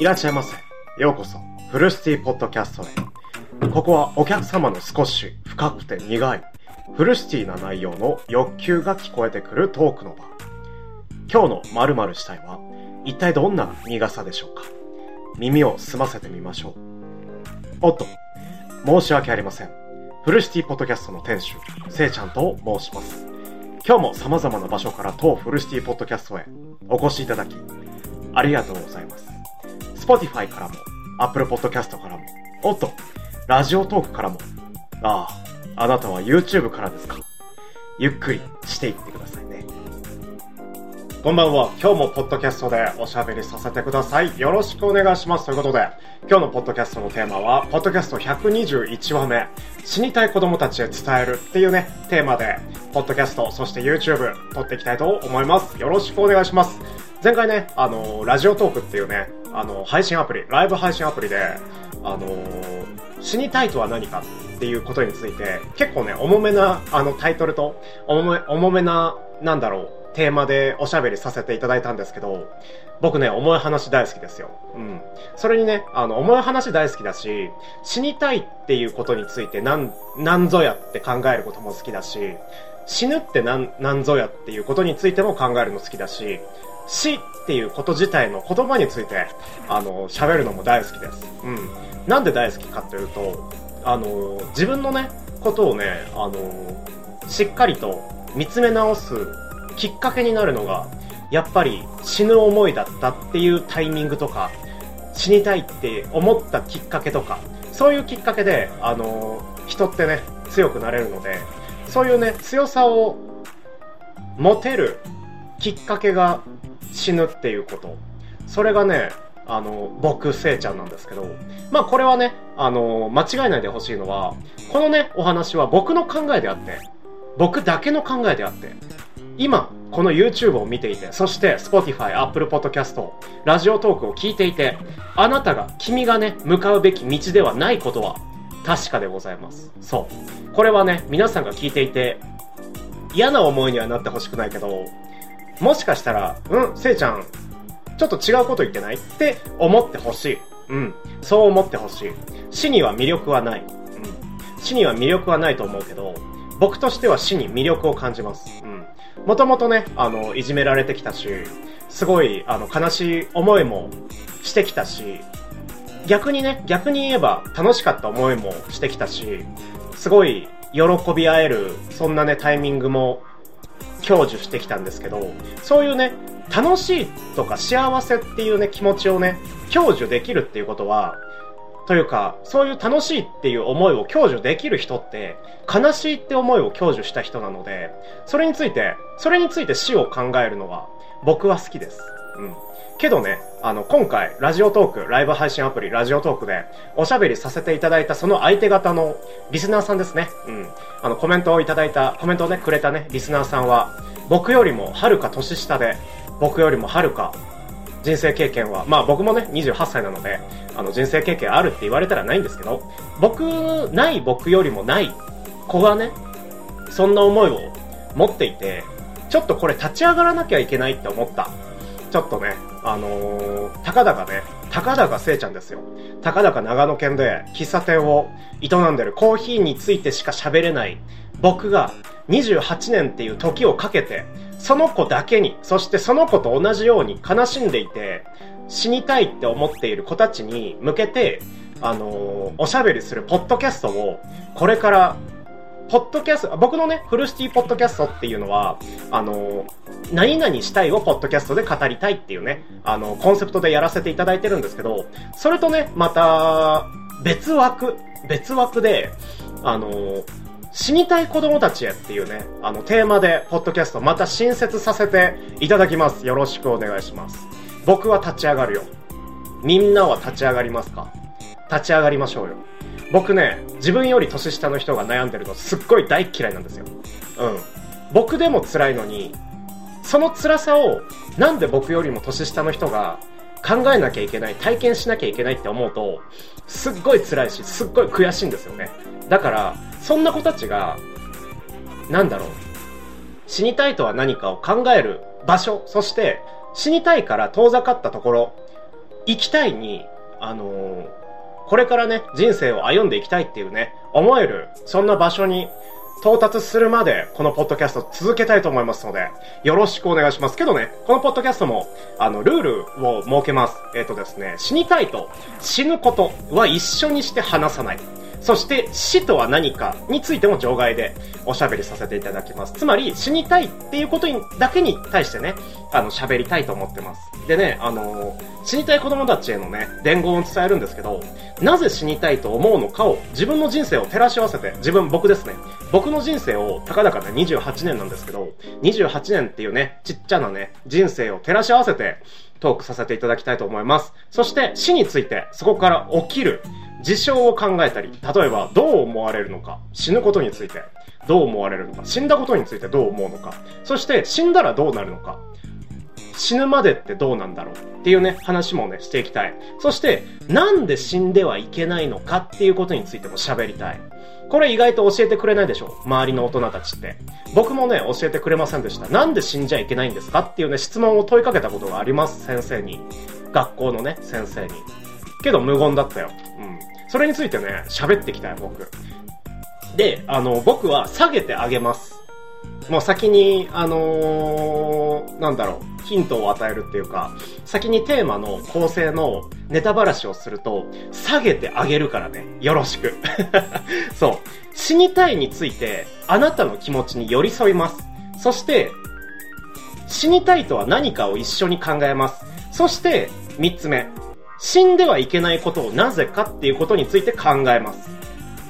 いらっしゃいませ。ようこそ、フルシティポッドキャストへ。ここはお客様の少し深くて苦い、フルシティな内容の欲求が聞こえてくるトークの場。今日の〇〇したいは、一体どんな苦さでしょうか？耳を澄ませてみましょう。おっと、申し訳ありません。フルシティポッドキャストの店主、せいちゃんと申します。今日も様々な場所から当フルシティポッドキャストへお越しいただき、ありがとうございます。Spotify からも、Apple Podcast からも、おっと、ラジオトークからも、ああ、あなたは YouTube からですか？ゆっくりしていってくださいね。こんばんは。今日もポッドキャストでおしゃべりさせてください。よろしくお願いします。ということで、今日のポッドキャストのテーマは、ポッドキャスト121話目、死にたい子供たちへ伝えるっていうね、テーマで、ポッドキャスト、そして YouTube 撮っていきたいと思います。よろしくお願いします。前回ね、あの、ラジオトークっていうね、あの、配信アプリ、ライブ配信アプリで、あの、死にたいとは何かっていうことについて、結構ね、重めな、あの、タイトルと、重め、重めな、なんだろう、テーマでおしゃべりさせていただいたんですけど、僕ね、重い話大好きですよ。うん。それにね、あの、重い話大好きだし、死にたいっていうことについてなん、なんぞやって考えることも好きだし、死ぬってなん、なんぞやっていうことについても考えるの好きだし、死っていうこと自体の言葉について、あの、喋るのも大好きです。うん。なんで大好きかというと、あの、自分のね、ことをね、あの、しっかりと見つめ直すきっかけになるのが、やっぱり死ぬ思いだったっていうタイミングとか、死にたいって思ったきっかけとか、そういうきっかけで、あの、人ってね、強くなれるので、そういうね、強さを持てるきっかけが死ぬっていうこと。それがね、あの、僕、せいちゃんなんですけど、まあこれはね、あの、間違いないでほしいのは、このね、お話は僕の考えであって、僕だけの考えであって、今、この YouTube を見ていて、そして Spotify、Apple Podcast、ラジオトークを聞いていて、あなたが、君がね、向かうべき道ではないことは、確かでございます。そう。これはね、皆さんが聞いていて、嫌な思いにはなってほしくないけど、もしかしたら、うん、せいちゃん、ちょっと違うこと言ってない？って思ってほしい。うん。そう思ってほしい。死には魅力はない。うん。死には魅力はないと思うけど、僕としては死に魅力を感じます。うん。もともとね、あの、いじめられてきたし、すごい、あの、悲しい思いもしてきたし、逆にね、逆に言えば楽しかった思いもしてきたし、すごい喜び合える、そんなね、タイミングも享受してきたんですけど、そういうね、楽しいとか幸せっていうね、気持ちをね、享受できるっていうことは、というか、そういう楽しいっていう思いを享受できる人って、悲しいって思いを享受した人なので、それについて、それについて死を考えるのは、僕は好きです。うん。けどね、あの、今回、ラジオトーク、ライブ配信アプリ、ラジオトークで、おしゃべりさせていただいたその相手方のリスナーさんですね。うん。あの、コメントをいただいた、コメントをね、くれたね、リスナーさんは、僕よりもはるか年下で、僕よりもはるか人生経験は、まあ僕もね、28歳なので、あの人生経験あるって言われたらないんですけど、僕、ない僕よりもない子がね、そんな思いを持っていて、ちょっとこれ立ち上がらなきゃいけないって思った。ちょっとね、あのー、たかだかね、たかだかせいちゃんですよ。たかだか長野県で喫茶店を営んでるコーヒーについてしか喋れない僕が28年っていう時をかけて、その子だけに、そしてその子と同じように悲しんでいて、死にたいって思っている子たちに向けて、あのー、おしゃべりするポッドキャストを、これからポッドキャスト、僕のね、フルシティポッドキャストっていうのは、あの、何々したいをポッドキャストで語りたいっていうね、あの、コンセプトでやらせていただいてるんですけど、それとね、また、別枠、別枠で、あの、死にたい子供たちへっていうね、あの、テーマで、ポッドキャストまた新設させていただきます。よろしくお願いします。僕は立ち上がるよ。みんなは立ち上がりますか？立ち上がりましょうよ。僕ね、自分より年下の人が悩んでるのすっごい大嫌いなんですよ。うん。僕でも辛いのに、その辛さをなんで僕よりも年下の人が考えなきゃいけない、体験しなきゃいけないって思うと、すっごい辛いし、すっごい悔しいんですよね。だから、そんな子たちが、なんだろう、死にたいとは何かを考える場所、そして死にたいから遠ざかったところ、生きたいに、あのーこれからね、人生を歩んでいきたいっていうね、思える、そんな場所に到達するまで、このポッドキャスト続けたいと思いますので、よろしくお願いします。けどね、このポッドキャストも、あの、ルールを設けます。えっ、とですね、死にたいと死ぬことは一緒にして話さない。そして死とは何かについても除外でおしゃべりさせていただきます。つまり死にたいっていうことにだけに対してね、あの喋りたいと思ってます。でね、あのー、死にたい子供たちへのね、伝言を伝えるんですけど、なぜ死にたいと思うのかを自分の人生を照らし合わせて、自分、僕ですね。僕の人生を、たかだかね、28年なんですけど、28年っていうね、ちっちゃなね、人生を照らし合わせて、トークさせていただきたいと思います。そして死について、そこから起きる事象を考えたり、例えばどう思われるのか、死ぬことについてどう思われるのか、死んだことについてどう思うのか、そして死んだらどうなるのか、死ぬまでってどうなんだろうっていうね、話もね、していきたい。そして、なんで死んではいけないのかっていうことについても喋りたい。これ意外と教えてくれないでしょ？周りの大人たちって。僕もね、教えてくれませんでした。なんで死んじゃいけないんですか？っていうね、質問を問いかけたことがあります、先生に。学校のね、先生に。けど無言だったよ。うん。それについてね、喋ってきたよ、僕。で、あの、僕は下げてあげます。もう先に、あのー、なんだろう、ヒントを与えるっていうか、先にテーマの構成のネタばらしをすると、下げてあげるからね。よろしく。そう。死にたいについて、あなたの気持ちに寄り添います。そして、死にたいとは何かを一緒に考えます。そして、三つ目。死んではいけないことをなぜかっていうことについて考えます。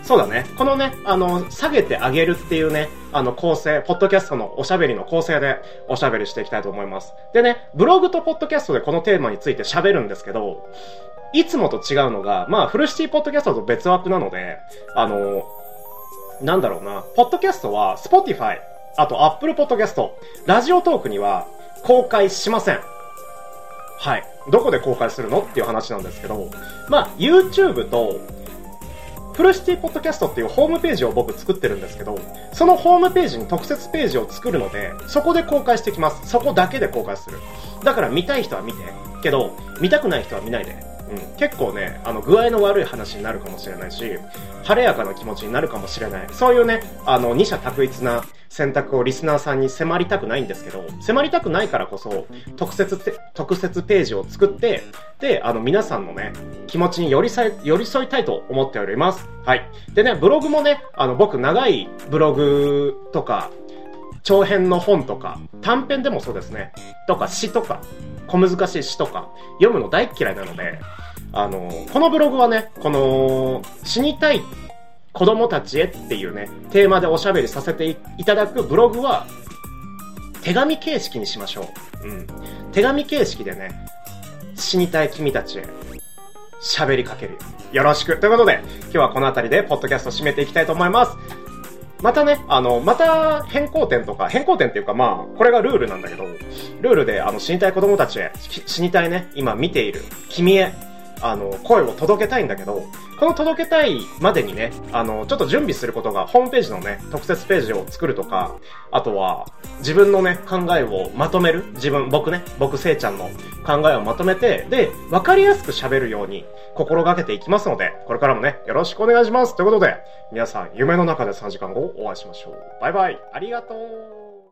そうだね。このね、あの、下げてあげるっていうね、あの構成、ポッドキャストのおしゃべりの構成でおしゃべりしていきたいと思います。でね、ブログとポッドキャストでこのテーマについて喋るんですけど、いつもと違うのが、まあ、フルシティポッドキャストと別枠なので、あの、なんだろうな、ポッドキャストは、 Spotify、あと Apple Podcast、ラジオトークには公開しません。はい。どこで公開するのっていう話なんですけど、まあ、YouTube とフルシティポッドキャストっていうホームページを僕作ってるんですけど、そのホームページに特設ページを作るので、そこで公開してきます。そこだけで公開する。だから見たい人は見て、けど、見たくない人は見ないで。うん、結構ね、あの、具合の悪い話になるかもしれないし、晴れやかな気持ちになるかもしれない。そういうね、あの、二者択一な選択をリスナーさんに迫りたくないんですけど、迫りたくないからこそ、特設、特設ページを作って、で、あの、皆さんのね、気持ちに寄り添い、寄り添いたいと思っております。はい。でね、ブログもね、あの、僕、長いブログとか、長編の本とか、短編でもそうですね、とか詩とか、小難しい詩とか、読むの大嫌いなので、あの、このブログはね、この、死にたい子供たちへっていうね、テーマでおしゃべりさせていただくブログは、手紙形式にしましょう。うん。手紙形式でね、死にたい君たちへ、喋りかけるよ。ろしく。ということで、今日はこの辺りで、ポッドキャストを締めていきたいと思います。またね、あの、また変更点とか、変更点っていうかまあ、これがルールなんだけど、ルールであの死にたい子供たちへ、死にたいね、今見ている君へ、あの、声を届けたいんだけど、この届けたいまでにね、あの、ちょっと準備することが、ホームページのね、特設ページを作るとか、あとは、自分のね、考えをまとめる。自分、僕ね、僕、せいちゃんの考えをまとめて、で、わかりやすく喋るように心がけていきますので、これからもね、よろしくお願いします。ということで、皆さん、夢の中で3時間後お会いしましょう。バイバイ。ありがとう。